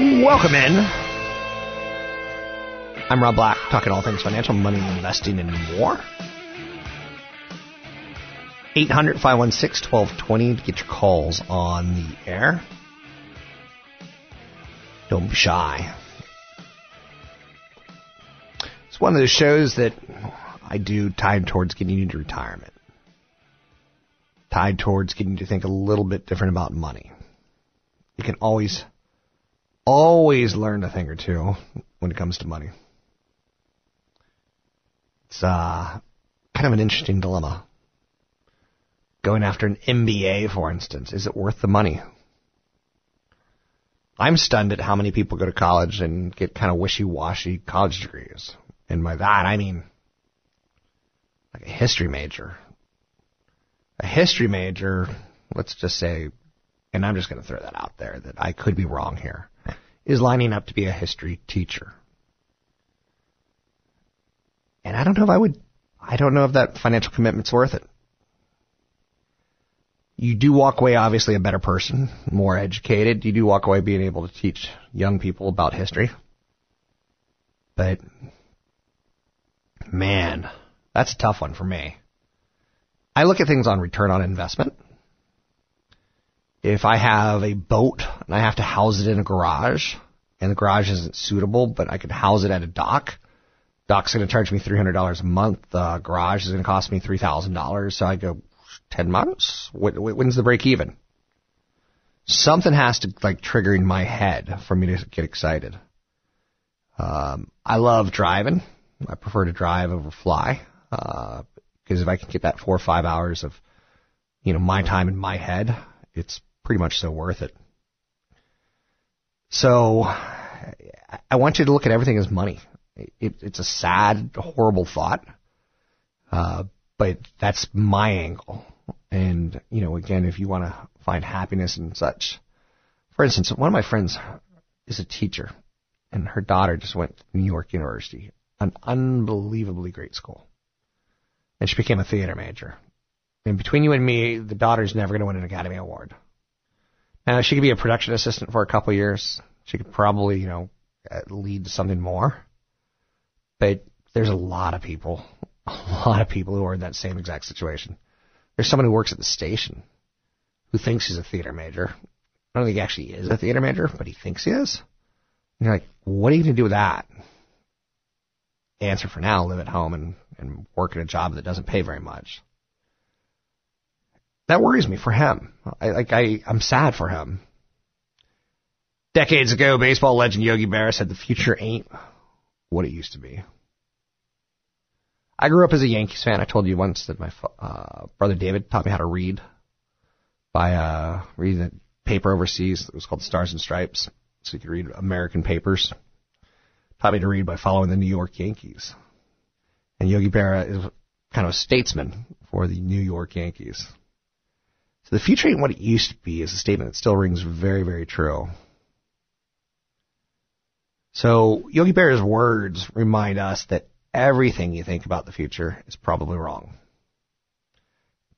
Welcome in. I'm Rob Black, talking all things financial, money, investing, and more. 800 516 1220 to get your calls on the air. Don't be shy. It's one of those shows that I do tied towards getting you to retirement, tied towards getting you to think a little bit different about money. You can always always learn a thing or two when it comes to money. It's uh, kind of an interesting dilemma. Going after an MBA, for instance, is it worth the money? I'm stunned at how many people go to college and get kind of wishy-washy college degrees. And by that, I mean like a history major. A history major, let's just say, and I'm just going to throw that out there that I could be wrong here is lining up to be a history teacher. And I don't know if I would, I don't know if that financial commitment's worth it. You do walk away obviously a better person, more educated. You do walk away being able to teach young people about history. But man, that's a tough one for me. I look at things on return on investment if I have a boat and I have to house it in a garage and the garage isn't suitable, but I could house it at a dock, dock's going to charge me $300 a month. The garage is going to cost me $3,000. So I go 10 months. When's the break even? Something has to like trigger in my head for me to get excited. Um, I love driving. I prefer to drive over fly because uh, if I can get that four or five hours of you know my time in my head, it's pretty much so worth it. So I want you to look at everything as money. It, it's a sad, horrible thought, uh, but that's my angle. And you know, again, if you want to find happiness and such, for instance, one of my friends is a teacher, and her daughter just went to New York University, an unbelievably great school, and she became a theater major. And between you and me, the daughter's never going to win an Academy Award. Now she could be a production assistant for a couple years. She could probably, you know, uh, lead to something more. But there's a lot of people, a lot of people who are in that same exact situation. There's someone who works at the station who thinks he's a theater major. I don't think he actually is a theater major, but he thinks he is. And you're like, what are you going to do with that? Answer for now, live at home and, and work at a job that doesn't pay very much that worries me for him. I like I I'm sad for him. Decades ago, baseball legend Yogi Berra said the future ain't what it used to be. I grew up as a Yankees fan. I told you once that my uh, brother David taught me how to read by uh, reading a paper overseas. It was called Stars and Stripes, so you could read American papers. Taught me to read by following the New York Yankees. And Yogi Berra is kind of a statesman for the New York Yankees. So the future ain't what it used to be is a statement that still rings very, very true. So Yogi Berra's words remind us that everything you think about the future is probably wrong.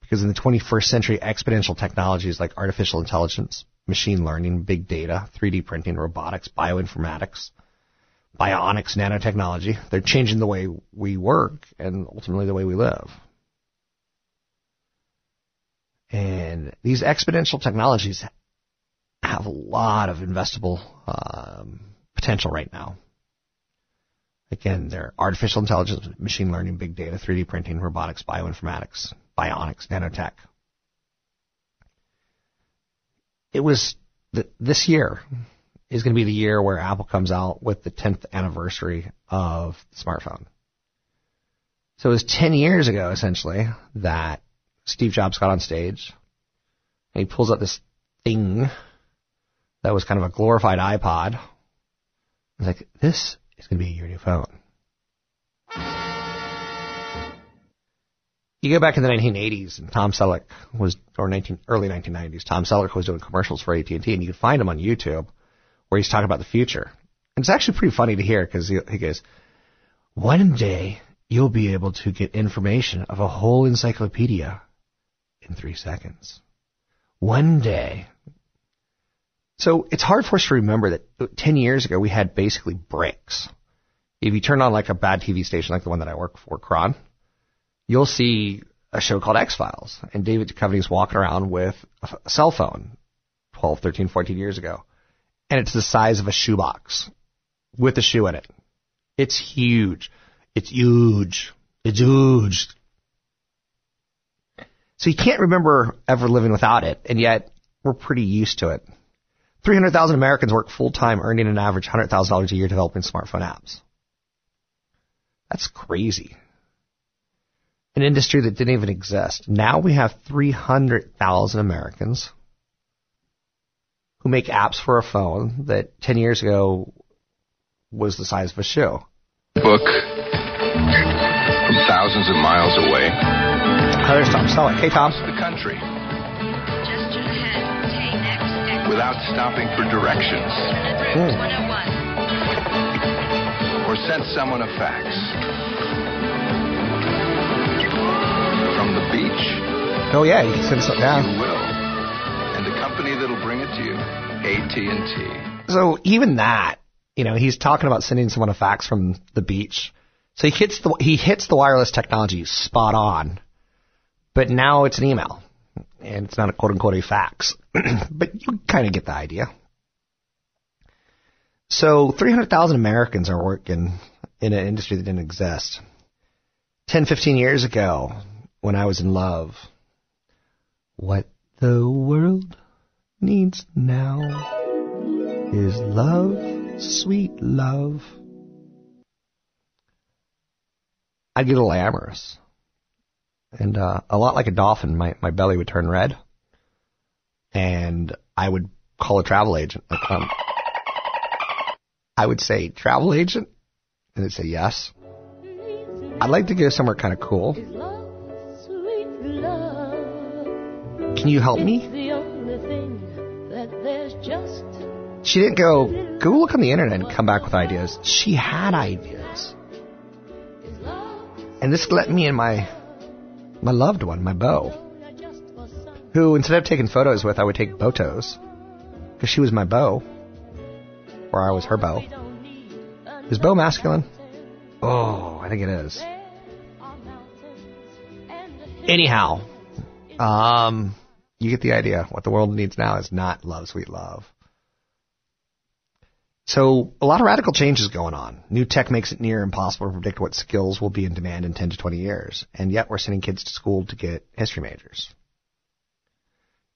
Because in the 21st century, exponential technologies like artificial intelligence, machine learning, big data, 3D printing, robotics, bioinformatics, bionics, nanotechnology, they're changing the way we work and ultimately the way we live. And these exponential technologies have a lot of investable um, potential right now. Again, they're artificial intelligence, machine learning, big data, 3D printing, robotics, bioinformatics, bionics, nanotech. It was th- this year is going to be the year where Apple comes out with the 10th anniversary of the smartphone. So it was 10 years ago, essentially, that Steve Jobs got on stage and he pulls out this thing that was kind of a glorified iPod. He's like, this is going to be your new phone. You go back in the 1980s, and Tom Selleck was, or 19, early 1990s, Tom Selleck was doing commercials for AT&T, and you can find him on YouTube, where he's talking about the future. And it's actually pretty funny to hear because he, he goes, "One day you'll be able to get information of a whole encyclopedia in three seconds. One day." So it's hard for us to remember that 10 years ago we had basically bricks. If you turn on like a bad TV station like the one that I work for, Kron, you'll see a show called X Files, and David Duchovny is walking around with a cell phone 12, 13, 14 years ago, and it's the size of a shoebox with a shoe in it. It's huge. It's huge. It's huge. So you can't remember ever living without it, and yet we're pretty used to it. 300,000 Americans work full time, earning an average $100,000 a year developing smartphone apps. That's crazy an industry that didn't even exist. Now we have 300,000 Americans who make apps for a phone that 10 years ago was the size of a shoe. Book from thousands of miles away. Hi, there's Tom Selleck. Hey, Tom. The country. Without stopping for directions. Hmm. Or send someone a fax. From the beach. Oh yeah, you can send something You down. will. And the company that'll bring it to you, AT&T. So even that, you know, he's talking about sending someone a fax from the beach. So he hits the he hits the wireless technology spot on, but now it's an email, and it's not a quote unquote a fax. but you kind of get the idea. So 300,000 Americans are working in an industry that didn't exist. 10, 15 years ago, when I was in love, what the world needs now is love, sweet love. I'd get a little amorous. And uh, a lot like a dolphin, my, my belly would turn red. And I would call a travel agent. Um, I would say, travel agent? And they'd say, yes. I'd like to go somewhere kind of cool. Can you help me? She didn't go, go look on the internet and come back with ideas. She had ideas. And this let me and my, my loved one, my beau, who instead of taking photos with, I would take photos. Because she was my beau. Or I was her beau. Is beau masculine? Oh, I think it is. Anyhow, um, you get the idea. What the world needs now is not love, sweet love. So a lot of radical changes going on. New tech makes it near impossible to predict what skills will be in demand in 10 to 20 years, and yet we're sending kids to school to get history majors.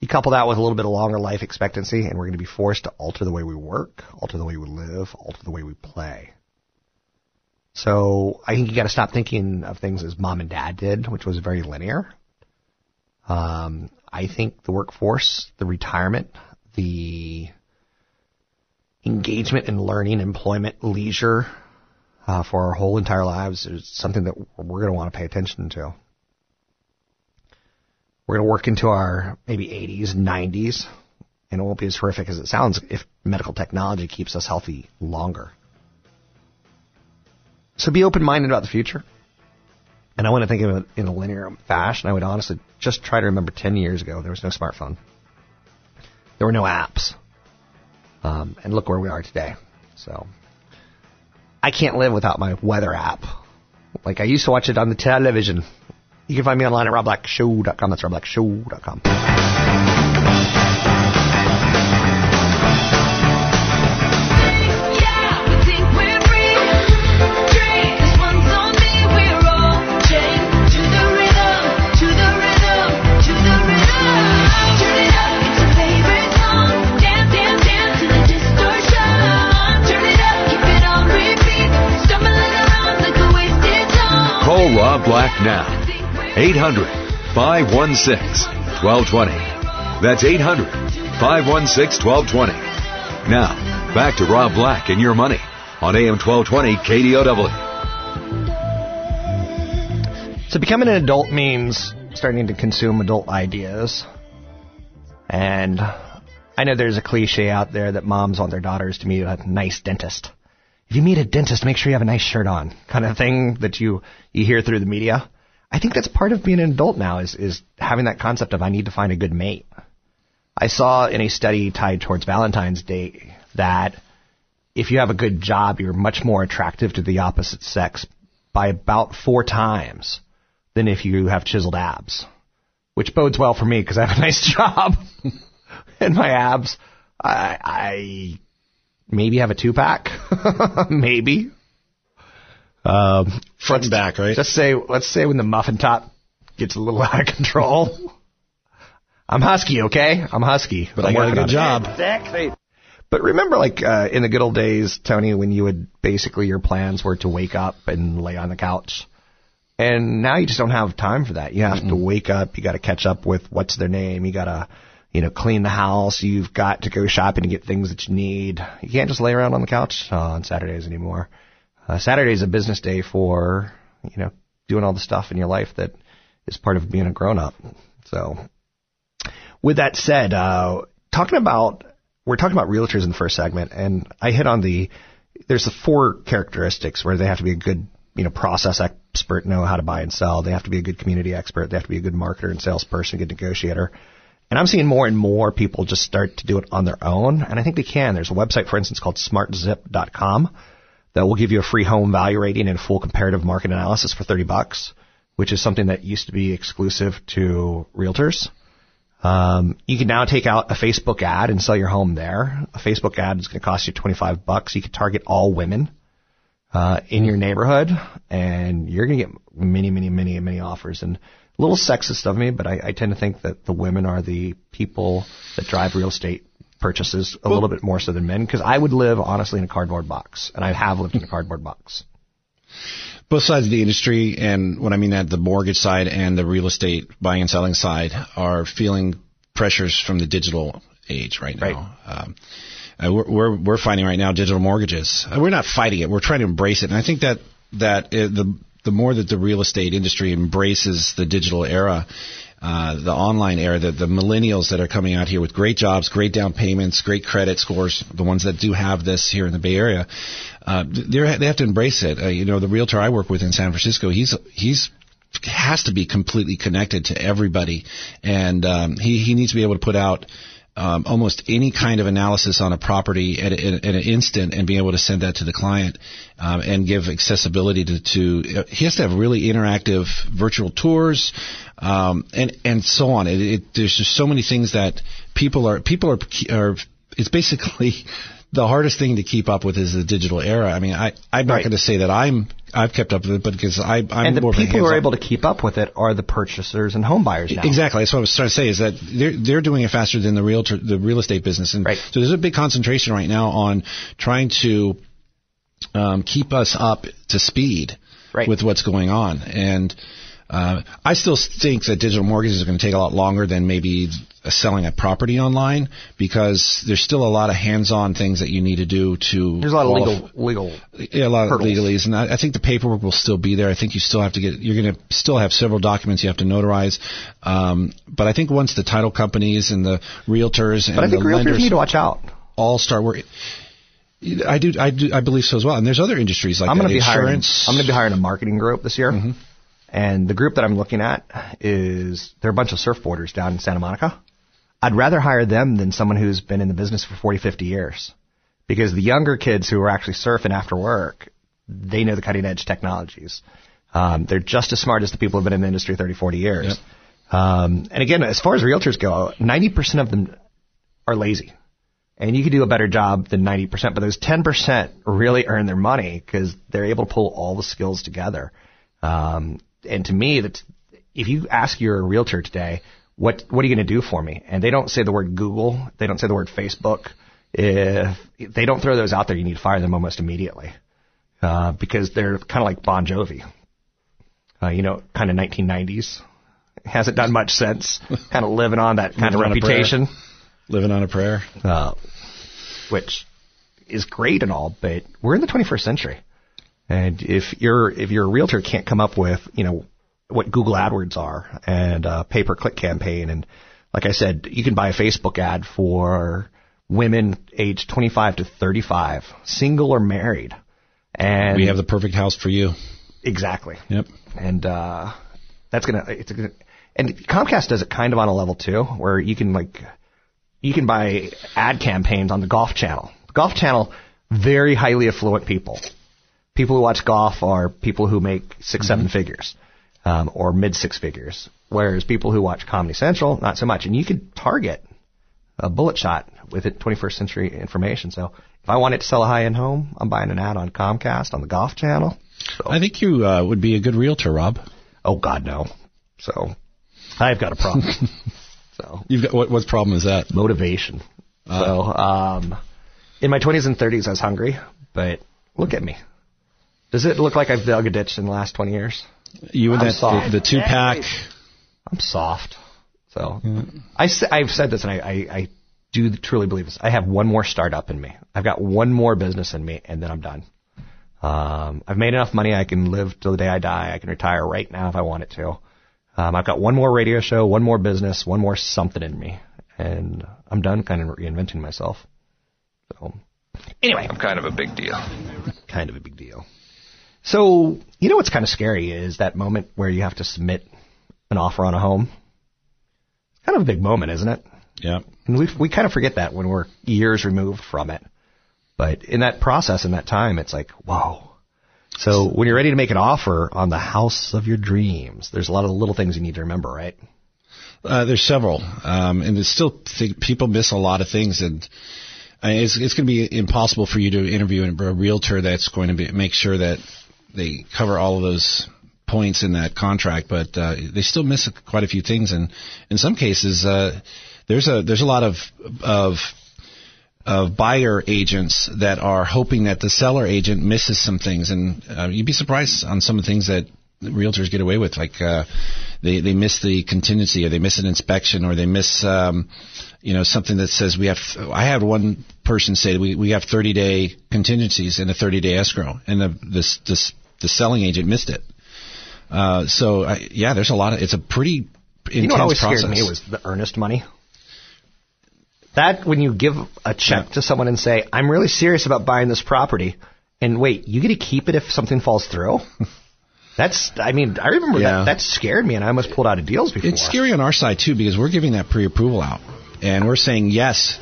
You couple that with a little bit of longer life expectancy, and we're going to be forced to alter the way we work, alter the way we live, alter the way we play. So I think you got to stop thinking of things as mom and dad did, which was very linear. Um, I think the workforce, the retirement, the engagement in learning, employment, leisure uh, for our whole entire lives is something that we're going to want to pay attention to. We're going to work into our maybe 80s, 90s, and it won't be as horrific as it sounds if medical technology keeps us healthy longer. So be open minded about the future. And I want to think of it in a linear fashion. I would honestly just try to remember 10 years ago, there was no smartphone. There were no apps. Um, and look where we are today. So I can't live without my weather app. Like I used to watch it on the television. You can find me online at robblackshow.com. That's robblackshow.com. Black now. 800 516 1220. That's 800 516 1220. Now, back to Rob Black and your money on AM 1220 KDOW. So becoming an adult means starting to consume adult ideas. And I know there's a cliche out there that moms want their daughters to meet a nice dentist. If you meet a dentist, make sure you have a nice shirt on, kind of thing that you, you hear through the media. I think that's part of being an adult now is, is having that concept of I need to find a good mate. I saw in a study tied towards Valentine's Day that if you have a good job, you're much more attractive to the opposite sex by about four times than if you have chiseled abs, which bodes well for me because I have a nice job and my abs. I, I maybe have a two pack, maybe. Um, Front and back, right? Let's say let's say when the muffin top gets a little out of control. I'm husky, okay? I'm husky, But i'm got a good on it. job. Exactly. But remember, like uh, in the good old days, Tony, when you would basically your plans were to wake up and lay on the couch, and now you just don't have time for that. You have to wake up. You got to catch up with what's their name. You got to, you know, clean the house. You've got to go shopping to get things that you need. You can't just lay around on the couch uh, on Saturdays anymore. Uh, Saturday is a business day for you know doing all the stuff in your life that is part of being a grown up. So, with that said, uh, talking about we're talking about realtors in the first segment, and I hit on the there's the four characteristics where they have to be a good you know process expert, know how to buy and sell. They have to be a good community expert. They have to be a good marketer and salesperson, good negotiator. And I'm seeing more and more people just start to do it on their own, and I think they can. There's a website, for instance, called SmartZip.com that will give you a free home value rating and full comparative market analysis for 30 bucks, which is something that used to be exclusive to realtors. Um, you can now take out a Facebook ad and sell your home there. A Facebook ad is going to cost you 25 bucks. You can target all women uh, in your neighborhood, and you're going to get many, many, many, many offers. And a little sexist of me, but I, I tend to think that the women are the people that drive real estate purchases a little bit more so than men. Because I would live honestly in a cardboard box, and I have lived in a cardboard box. both sides of the industry, and what I mean that, the mortgage side and the real estate buying and selling side are feeling pressures from the digital age right now. Right. Um, uh, we're, we're we're finding right now digital mortgages. Uh, We're not fighting it. We're trying to embrace it, and I think that that uh, the the more that the real estate industry embraces the digital era, uh, the online era, the, the millennials that are coming out here with great jobs, great down payments, great credit scores, the ones that do have this here in the Bay Area, uh, they have to embrace it. Uh, you know, the realtor I work with in San Francisco, he's he's has to be completely connected to everybody, and um, he he needs to be able to put out um, almost any kind of analysis on a property at, a, at an instant and be able to send that to the client um, and give accessibility to, to. He has to have really interactive virtual tours um, and and so on. It, it, there's just so many things that people are people are are. It's basically the hardest thing to keep up with is the digital era. I mean, I I'm not Right. going to say that I'm I've kept up with it, but because I I'm and the more people who are able to keep up with it are the purchasers and home buyers now. Exactly. That's what I was trying to say is that they're they're doing it faster than the realtor the real estate business, and Right. so there's a big concentration right now on trying to um, keep us up to speed Right. with what's going on. And uh, I still think that digital mortgages are going to take a lot longer than maybe selling a property online because there's still a lot of hands-on things that you need to do to There's a lot of qualify- legal legal yeah, a lot hurdles. of legalese, and I, I think the paperwork will still be there. I think you still have to get. You're going to still have several documents you have to notarize. Um, but I think once the title companies and the realtors and But I think the realtors lenders need to watch out. all start working, I do, I do, I believe so as well. And there's other industries like I'm going to be hiring. I'm going to be hiring a marketing group this year, and the group that I'm looking at is they're a bunch of surfboarders down in Santa Monica. I'd rather hire them than someone who's been in the business for 40, 50 years, because the younger kids who are actually surfing after work, they know the cutting edge technologies. Um, they're just as smart as the people who've been in the industry 30, 40 years. Um, and again, as far as realtors go, 90% of them are lazy and you can do a better job than 90%, but those 10% really earn their money because they're able to pull all the skills together. Um, and to me, that's, if you ask your realtor today, what, what are you going to do for me? And they don't say the word Google. They don't say the word Facebook. If, they don't throw those out there, you need to fire them almost immediately. Uh, because they're kind of like Bon Jovi. Uh, you know, kind of 1990s. Hasn't done much since. kind of living on that kind of Living on a prayer. reputation living on a prayer. uh, which is great and all, but we're in the 21st century. And if you're if your realtor can't come up with you know what Google AdWords are and a pay per click campaign, and like I said, you can buy a Facebook ad for women aged 25 to 35, single or married, and We have the perfect house for you. exactly Yep. and uh, that's gonna it's gonna and Comcast does it kind of on a level too, where you can like you can buy ad campaigns on the Golf Channel. The Golf Channel, very highly affluent people. People who watch golf are people who make 6 seven figures, um, or mid six figures. Whereas people who watch Comedy Central, not so much. And you could target a bullet shot with it 21st century information. So if I wanted to sell a high end home, I'm buying an ad on Comcast on the Golf Channel. I think you uh, would be a good realtor, Rob. Oh God, no. So I've got a problem. so You've got what? What problem is that? motivation. so um, in my 20s and 30s, I was hungry, but look at me. Does it look like I've dug a ditch in the last 20 years? You and I'm that soft. the, the two pack. I'm soft. So I s- I've said this, and I, I, I do truly believe this. I have one more startup in me. I've got one more business in me, and then I'm done. Um, I've made enough money. I can live till the day I die. I can retire right now if I wanted to. Um, I've got one more radio show, one more business, one more something in me, and I'm done kind of reinventing myself. So anyway, I'm kind of a big deal. kind of a big deal. So, you know what's kind of scary is that moment where you have to submit an offer on a home. It's kind of a big moment, isn't it? Yeah. And we we kind of forget that when we're years removed from it. But in that process, in that time, it's like, whoa. So when you're ready to make an offer on the house of your dreams, there's a lot of little things you need to remember, right? Uh, there's several, um, and there's still th- people miss a lot of things, and uh, it's it's going to be impossible for you to interview a realtor that's going to be, make sure that they cover all of those points in that contract, but uh, they still miss quite a few things, and in some cases, uh, there's a there's a lot of of of buyer agents that are hoping that the seller agent misses some things, and uh, you'd be surprised on some of the things that realtors get away with, like uh, they they miss the contingency, or they miss an inspection, or they miss um, you know something that says we have. I had one person say we we have 30 day contingencies and a 30 day escrow, and the this this the selling agent missed it. Uh, so I, yeah, there's a lot of it's a pretty intense You know what always process. scared me was the earnest money. That when you give a check Yeah. to someone and say, "I'm really serious about buying this property," and wait, you get to keep it if something falls through. That's, I mean, I remember Yeah. that. That scared me, and I almost pulled out of deals before. It's scary on our side too because we're giving that pre-approval out, and we're saying yes,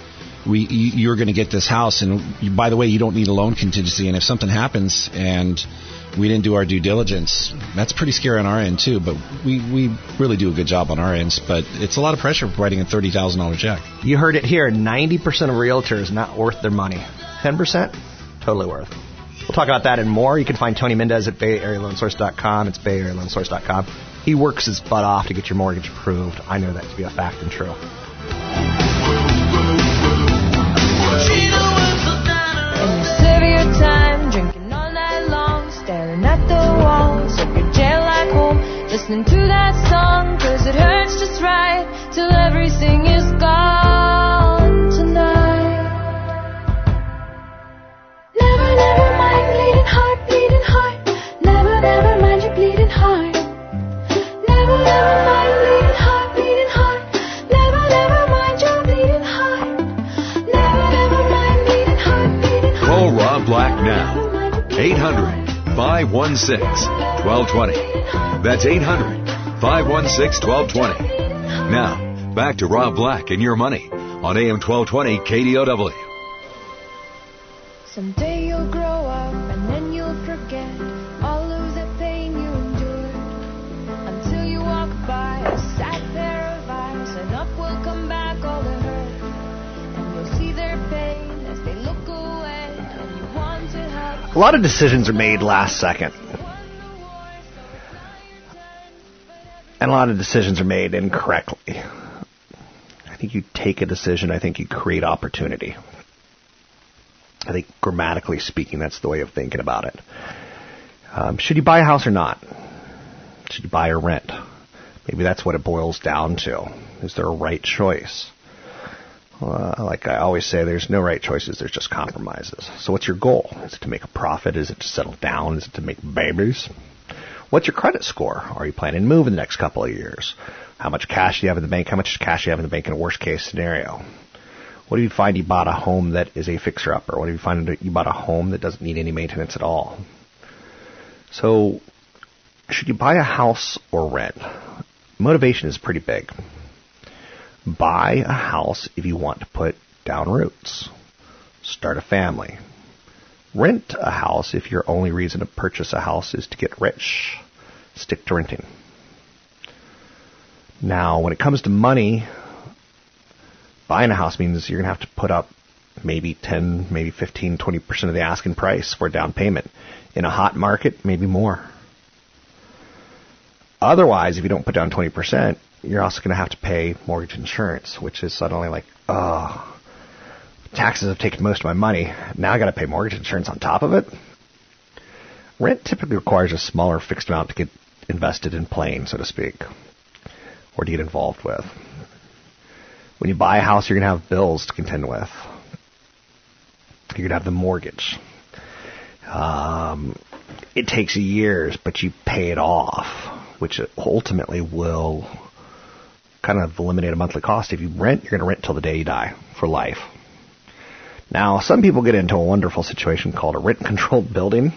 we you- you're going to get this house, and by the way, you don't need a loan contingency, and if something happens and we didn't do our due diligence, that's pretty scary on our end too. But we we really do a good job on our ends, but it's a lot of pressure writing a thirty thousand dollar check. You heard it here. 90% of realtors not worth their money. 10%, totally worth. We'll talk about that and more. You can find Tony Mendez at BayAreaLoanSource.com. It's BayAreaLoanSource.com. He works his butt off to get your mortgage approved. I know that to be a fact and true. Listening to that song, cause it hurts just right, till everything is gone tonight. Never, never mind bleeding heart, bleeding heart. Never, never mind your bleeding heart. Never, never mind bleeding heart, bleeding heart. Never, never mind your bleeding heart. Never, never mind bleeding heart, bleeding heart. Well, 800 516 1220. That's 800 516 1220. Now, back to Rob Black and your money on AM 1220 KDOW. Someday A lot of decisions are made last second. And a lot of decisions are made incorrectly. I think you take a decision, I think you create opportunity. I think grammatically speaking, that's the way of thinking about it. Um, should you buy a house or not? Should you buy or rent? Maybe that's what it boils down to. Is there a right choice? Uh, like I always say, there's no right choices, there's just compromises. So what's your goal? Is it to make a profit? Is it to settle down? Is it to make babies? What's your credit score? Are you planning to move in the next couple of years? How much cash do you have in the bank? How much cash do you have in the bank in a worst case scenario? What if you find you bought a home that is a fixer upper? What if you find you bought a home that doesn't need any maintenance at all? So, should you buy a house or rent? Motivation is pretty big. Buy a house if you want to put down roots, start a family. Rent a house if your only reason to purchase a house is to get rich. Stick to renting. Now, when it comes to money, buying a house means you're going to have to put up maybe 10, maybe 15, 20% of the asking price for a down payment. In a hot market, maybe more. Otherwise, if you don't put down 20%, you're also going to have to pay mortgage insurance, which is suddenly like, oh, taxes have taken most of my money. Now I got to pay mortgage insurance on top of it. Rent typically requires a smaller fixed amount to get invested in playing, so to speak, or to get involved with. When you buy a house, you're going to have bills to contend with. You're going to have the mortgage. Um, it takes years, but you pay it off, which ultimately will kind of eliminate a monthly cost. If you rent, you're going to rent till the day you die for life. Now, some people get into a wonderful situation called a rent controlled building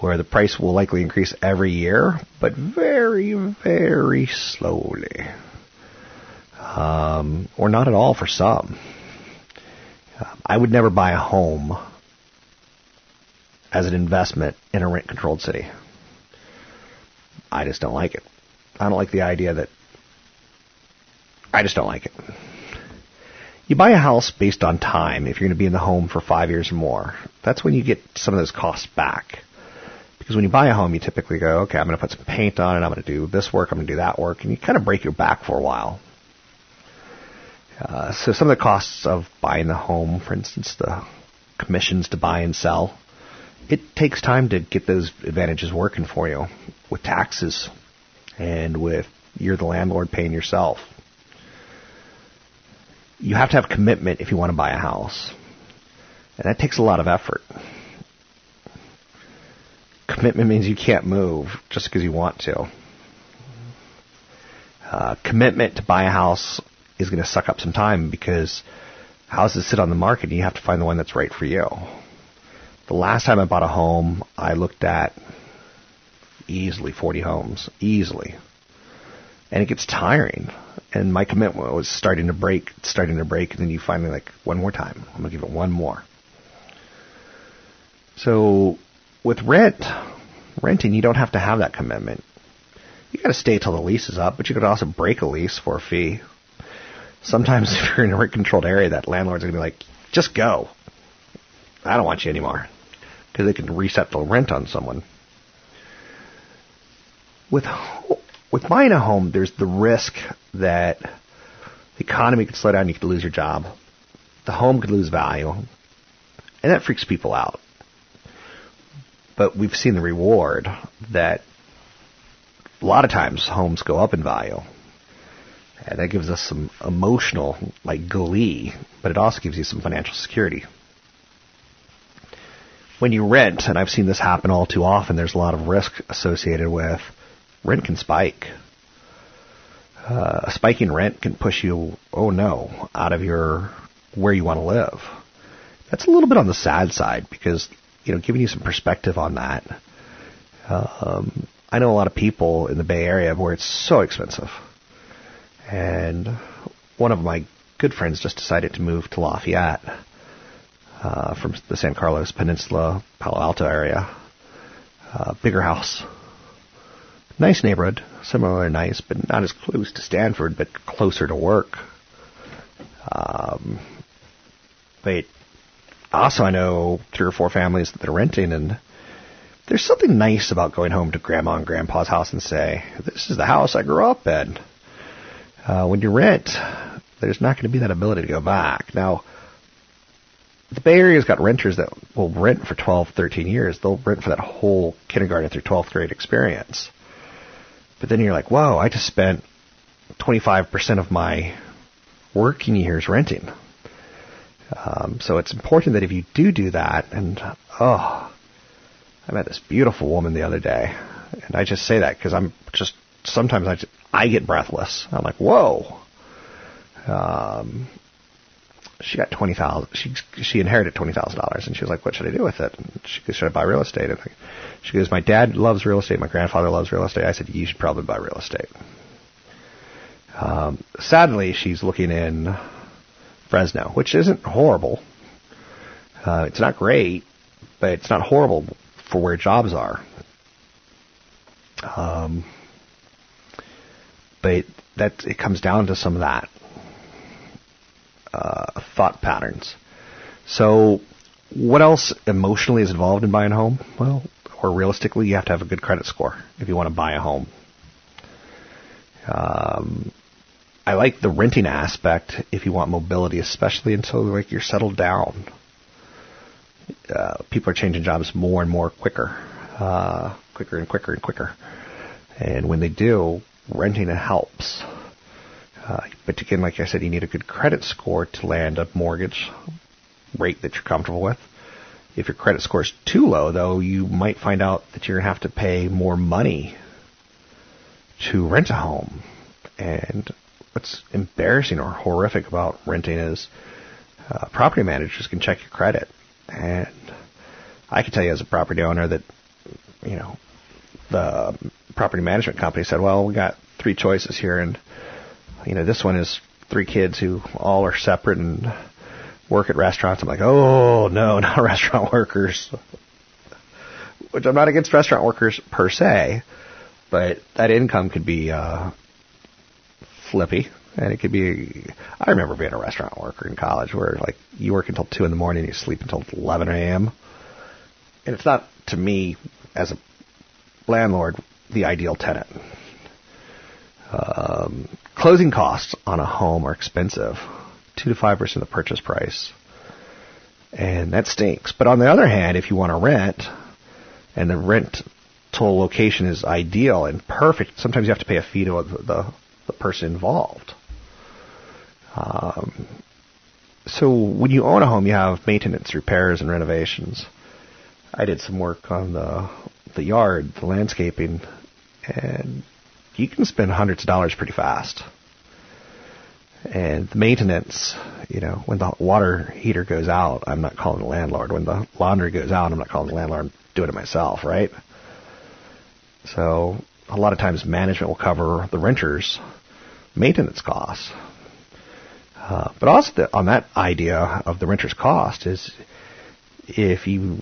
where the price will likely increase every year, but very, very slowly. Um, or not at all for some. I would never buy a home as an investment in a rent controlled city. I just don't like it. I don't like the idea that. I just don't like it. You buy a house based on time if you're going to be in the home for five years or more. That's when you get some of those costs back. Because when you buy a home, you typically go, okay, I'm going to put some paint on it, I'm going to do this work, I'm going to do that work, and you kind of break your back for a while. Uh, so some of the costs of buying the home, for instance, the commissions to buy and sell, it takes time to get those advantages working for you with taxes and with you're the landlord paying yourself. You have to have commitment if you want to buy a house. And that takes a lot of effort. Commitment means you can't move just because you want to. Uh, commitment to buy a house is going to suck up some time because houses sit on the market and you have to find the one that's right for you. The last time I bought a home, I looked at easily 40 homes, easily. And it gets tiring. And my commitment was starting to break, starting to break, and then you finally like, one more time. I'm to give it one more. So with rent, renting, you don't have to have that commitment. You got to stay till the lease is up, but you could also break a lease for a fee. Sometimes if you're in a rent controlled area, that landlord's to be like, just go. I don't want you anymore. Because they can reset the rent on someone. With, with buying a home, there's the risk that the economy could slow down, you could lose your job. The home could lose value. And that freaks people out. But we've seen the reward that a lot of times homes go up in value. And that gives us some emotional, like glee, but it also gives you some financial security. When you rent, and I've seen this happen all too often, there's a lot of risk associated with rent can spike. Uh, a spiking rent can push you, oh no, out of your where you want to live. That's a little bit on the sad side because you know, giving you some perspective on that. Um, I know a lot of people in the Bay Area where it's so expensive, and one of my good friends just decided to move to Lafayette uh, from the San Carlos Peninsula, Palo Alto area. Uh, bigger house, nice neighborhood, similarly nice, but not as close to Stanford, but closer to work. Um, but also, I know three or four families that they're renting, and there's something nice about going home to grandma and grandpa's house and say, "This is the house I grew up in." Uh, when you rent, there's not going to be that ability to go back. Now, the Bay Area's got renters that will rent for 12, 13 years. They'll rent for that whole kindergarten through 12th grade experience. But then you're like, whoa, I just spent 25% of my working years renting. Um, so it's important that if you do do that, and oh, I met this beautiful woman the other day, and I just say that because I'm just sometimes I just, I get breathless. I'm like, whoa. Um, she got twenty thousand. She she inherited twenty thousand dollars, and she was like, "What should I do with it?" And she goes, "Should I buy real estate?" And she goes, "My dad loves real estate. My grandfather loves real estate." I said, "You should probably buy real estate." Um, sadly, she's looking in Fresno, which isn't horrible. Uh, it's not great, but it's not horrible for where jobs are. Um, but that it comes down to some of that uh, thought patterns. So, what else emotionally is involved in buying a home? Well, or realistically, you have to have a good credit score if you want to buy a home. Um, I like the renting aspect if you want mobility, especially until like you're settled down. Uh, people are changing jobs more and more quicker, uh, quicker and quicker and quicker. And when they do, renting helps. Uh, but again, like I said, you need a good credit score to land a mortgage rate that you're comfortable with. If your credit score is too low, though, you might find out that you're going to have to pay more money to rent a home. And what's embarrassing or horrific about renting is uh, property managers can check your credit. And I can tell you as a property owner that, you know, the property management company said, well, we got three choices here, and you know, this one is three kids who all are separate and work at restaurants. I'm like, oh no, not restaurant workers. Which I'm not against restaurant workers per se, but that income could be uh, flippy, and it could be. I remember being a restaurant worker in college, where like you work until two in the morning, you sleep until 11 a.m. And it's not to me as a landlord the ideal tenant. Um, closing costs on a home are expensive, two to five percent of the purchase price, and that stinks. But on the other hand, if you want to rent, and the rent total location is ideal and perfect, sometimes you have to pay a fee to the the, the person involved. Um, so when you own a home, you have maintenance, repairs, and renovations. I did some work on the the yard, the landscaping, and you can spend hundreds of dollars pretty fast. And the maintenance, you know, when the water heater goes out, I'm not calling the landlord. When the laundry goes out, I'm not calling the landlord. I'm doing it myself, right? So a lot of times management will cover the renter's maintenance costs. Uh, but also the, on that idea of the renter's cost is if you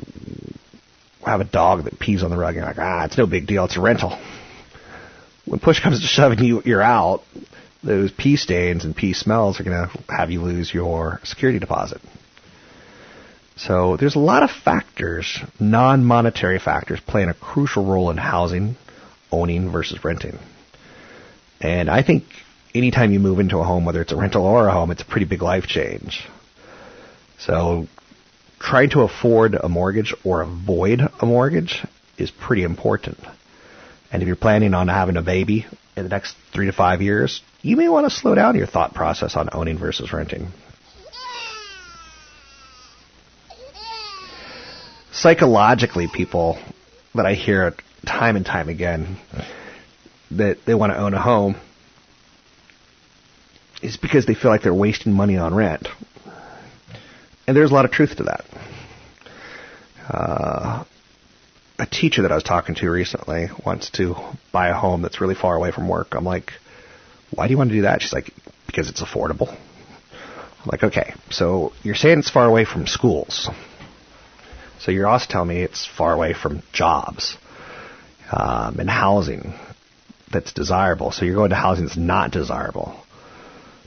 have a dog that pees on the rug, you're like, ah, it's no big deal, it's a rental. When push comes to shove and you, you're out, those pee stains and pee smells are going to have you lose your security deposit. So there's a lot of factors, non-monetary factors, playing a crucial role in housing, owning versus renting. And I think anytime you move into a home, whether it's a rental or a home, it's a pretty big life change. So trying to afford a mortgage or avoid a mortgage is pretty important. And if you're planning on having a baby in the next three to five years, you may want to slow down your thought process on owning versus renting. Psychologically, people that I hear time and time again that they want to own a home is because they feel like they're wasting money on rent. And there's a lot of truth to that. uh, a teacher that I was talking to recently wants to buy a home that's really far away from work. I'm like, why do you want to do that? She's like, because it's affordable. I'm like, okay, so you're saying it's far away from schools. So you're also telling me it's far away from jobs um, and housing that's desirable. So you're going to housing that's not desirable.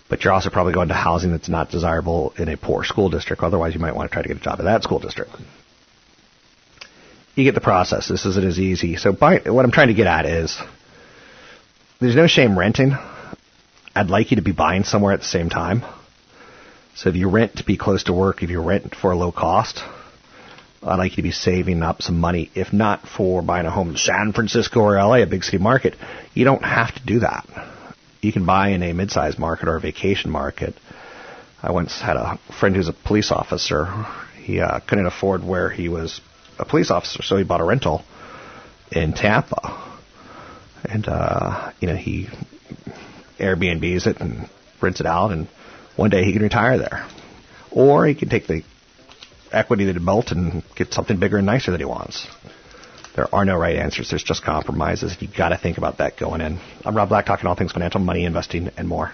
But you're also probably going to housing that's not desirable in a poor school district. Otherwise, you might want to try to get a job in that school district. You get the process. This isn't as easy. So buy, what I'm trying to get at is there's no shame renting. I'd like you to be buying somewhere at the same time. So if you rent to be close to work, if you rent for a low cost, I'd like you to be saving up some money. If not for buying a home in San Francisco or LA, a big city market, you don't have to do that. You can buy in a mid-sized market or a vacation market. I once had a friend who's a police officer. He uh, couldn't afford where he was a police officer, so he bought a rental in Tampa. And, uh, you know, he Airbnbs it and rents it out, and one day he can retire there. Or he can take the equity that he built and get something bigger and nicer that he wants. There are no right answers. There's just compromises. You got to think about that going in. I'm Rob Black, talking all things financial, money, investing, and more.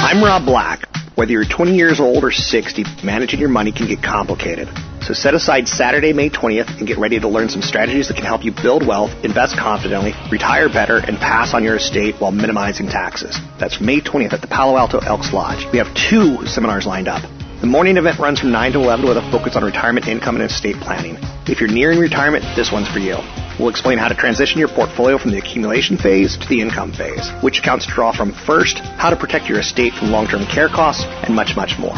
I'm Rob Black. Whether you're 20 years old or 60, managing your money can get complicated. So set aside Saturday, May 20th and get ready to learn some strategies that can help you build wealth, invest confidently, retire better, and pass on your estate while minimizing taxes. That's May 20th at the Palo Alto Elks Lodge. We have two seminars lined up. The morning event runs from 9 to 11 with a focus on retirement income and estate planning. If you're nearing retirement, this one's for you. We'll explain how to transition your portfolio from the accumulation phase to the income phase, which accounts to draw from first, how to protect your estate from long-term care costs, and much, much more.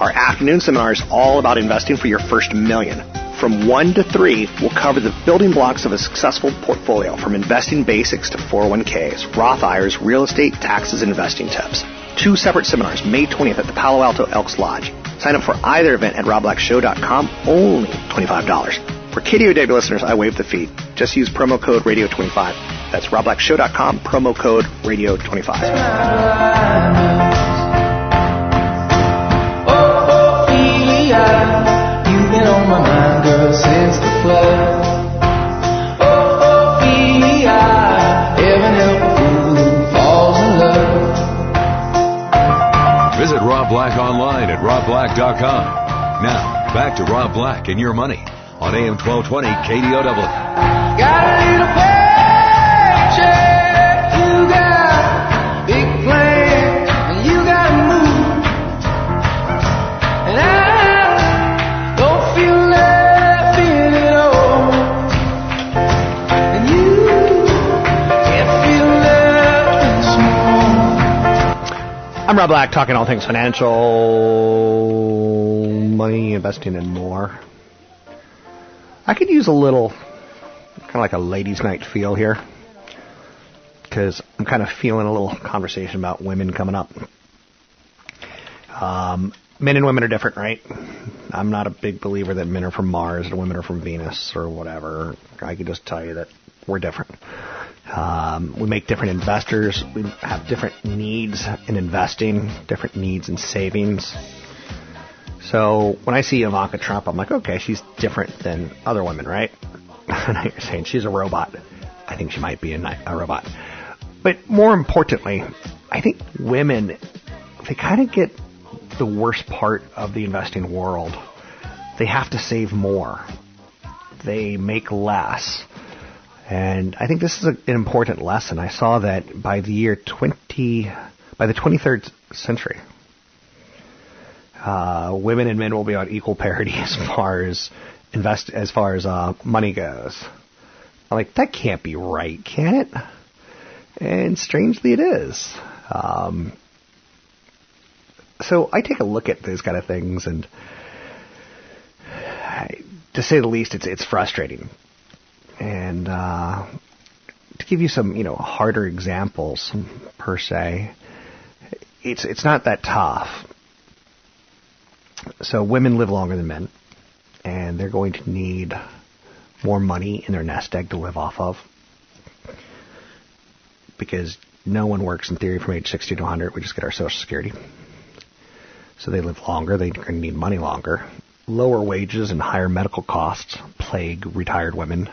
Our afternoon seminar is all about investing for your first million. From 1 to 3, we'll cover the building blocks of a successful portfolio from investing basics to 401ks, Roth IRAs, real estate, taxes, and investing tips. Two separate seminars, May 20th at the Palo Alto Elks Lodge. Sign up for either event at robblackshow.com, only $25. For KDOW listeners, I waive the fee. Just use promo code Radio25. That's robblackshow.com, promo code Radio25. You've been on my mind, girl, since the flood. Oh, Ophelia, heaven help a fool who falls in love. Visit Rob Black online at robblack.com. Now, back to Rob Black and your money on AM 1220 KDOW. Rob Black, talking all things financial, money, investing, and more. I could use a little, kind of like a ladies' night feel here, because I'm kind of feeling a little conversation about women coming up. Um, men and women are different, right? I'm not a big believer that men are from Mars and women are from Venus or whatever. I can just tell you that we're different. Um, we make different investors. We have different needs in investing, different needs in savings. So when I see Ivanka Trump, I'm like, okay, she's different than other women, right? and you're saying she's a robot. I think she might be a, a robot. But more importantly, I think women, they kind of get the worst part of the investing world. They have to save more. They make less. And I think this is a, an important lesson. I saw that by the year 20, by the 23rd century, uh, women and men will be on equal parity as far as invest as far as uh, money goes. I'm like, that can't be right, can it? And strangely, it is. Um, so I take a look at these kind of things, and I, to say the least, it's it's frustrating. And uh, to give you some, you know, harder examples per se, it's it's not that tough. So women live longer than men, and they're going to need more money in their nest egg to live off of because no one works in theory from age 60 to 100. We just get our Social Security. So they live longer. To need money longer. Lower wages and higher medical costs plague retired women.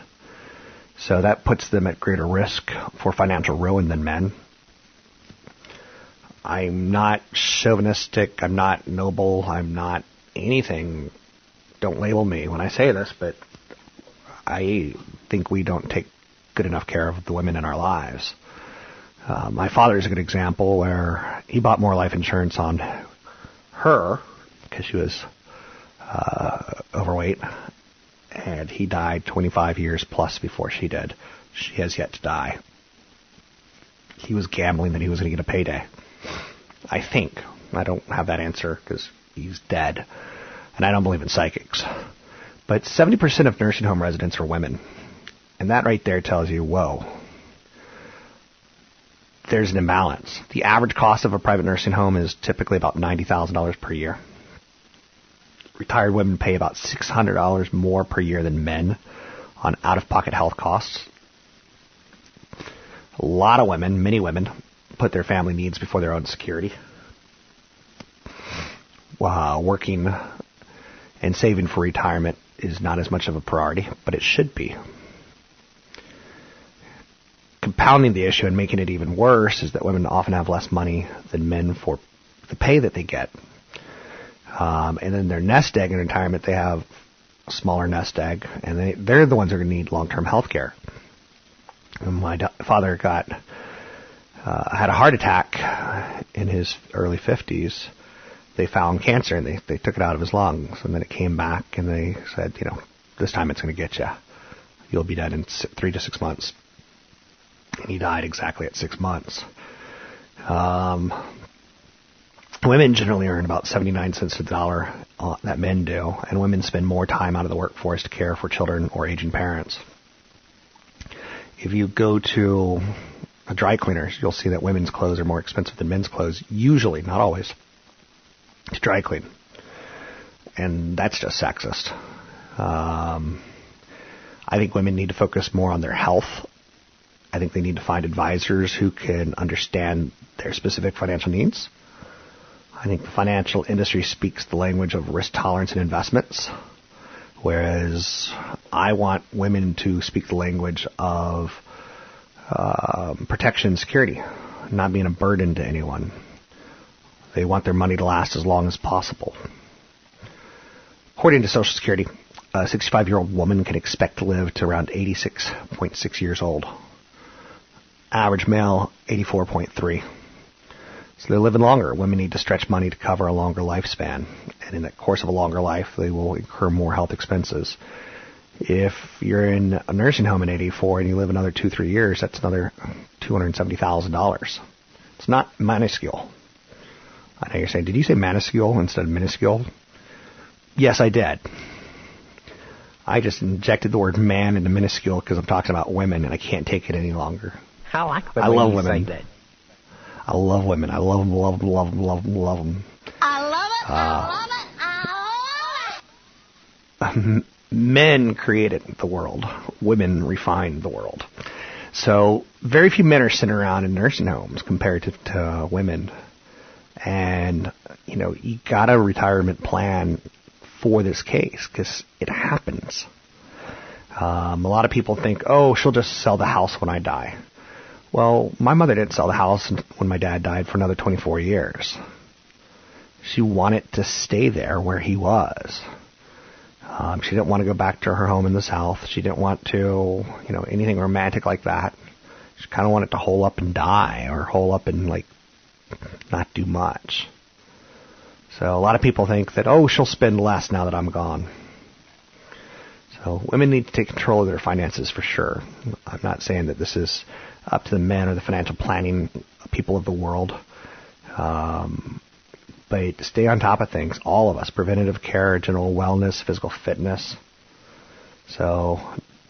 So that puts them at greater risk for financial ruin than men. I'm not chauvinistic. I'm not noble. I'm not anything. Don't label me when I say this, but I think we don't take good enough care of the women in our lives. Uh, my father is a good example where he bought more life insurance on her because she was uh, overweight, and he died 25 years plus before she did. She has yet to die. He was gambling that he was going to get a payday. I think. I don't have that answer because he's dead, and I don't believe in psychics. But 70% of nursing home residents are women. And that right there tells you, whoa, there's an imbalance. The average cost of a private nursing home is typically about $90,000 per year. Retired women pay about $600 more per year than men on out of pocket health costs. A lot of women, many women, put their family needs before their own security. While working and saving for retirement is not as much of a priority, but it should be. Compounding the issue and making it even worse is that women often have less money than men for the pay that they get. Um, and then their nest egg in retirement, they have a smaller nest egg, and they, they're the ones who are going to need long-term health care. My do- father got uh, had a heart attack in his early 50s they found cancer and they, they took it out of his lungs and then it came back and they said, you know, this time it's going to get you. You'll be dead in three to six months. And he died exactly at six months. Um, women generally earn about 79 cents a dollar uh, that men do, and women spend more time out of the workforce to care for children or aging parents. If you go to a dry cleaners, you'll see that women's clothes are more expensive than men's clothes, usually, not always to dry clean. And that's just sexist. Um, I think women need to focus more on their health. I think they need to find advisors who can understand their specific financial needs. I think the financial industry speaks the language of risk tolerance and investments, whereas I want women to speak the language of um, protection and security, not being a burden to anyone. They want their money to last as long as possible. According to Social Security, a 65 year old woman can expect to live to around 86.6 years old. Average male, 84.3. So they're living longer. Women need to stretch money to cover a longer lifespan. And in the course of a longer life, they will incur more health expenses. If you're in a nursing home in 84 and you live another two, three years, that's another $270,000. It's not minuscule. I know you're saying, did you say minuscule instead of minuscule? Yes, I did. I just injected the word man into minuscule because I'm talking about women and I can't take it any longer. I like the I way love you women. say that. I love women. I love them, love them, love them, love them, love them. I love it. Uh, I love it. I love it. men created the world. Women refined the world. So very few men are sitting around in nursing homes compared to, to women. And, you know, you got a retirement plan for this case because it happens. Um, a lot of people think, oh, she'll just sell the house when I die. Well, my mother didn't sell the house when my dad died for another 24 years. She wanted to stay there where he was. Um, she didn't want to go back to her home in the South. She didn't want to, you know, anything romantic like that. She kind of wanted to hole up and die or hole up and like not do much. So a lot of people think that, oh, she'll spend less now that I'm gone. So women need to take control of their finances for sure. I'm not saying that this is up to the men or the financial planning people of the world. Um, but stay on top of things. All of us. Preventative care, general wellness, physical fitness. So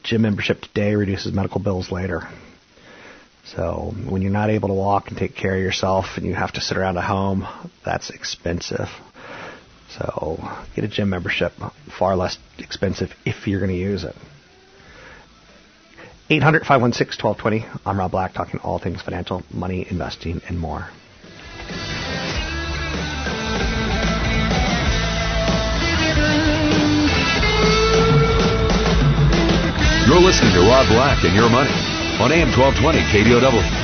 gym membership today reduces medical bills later. So when you're not able to walk and take care of yourself and you have to sit around at home, that's expensive. So get a gym membership, far less expensive if you're going to use it. 800 516 1220. I'm Rob Black, talking all things financial, money, investing, and more. You're listening to Rob Black and Your Money on AM 1220 KDOW.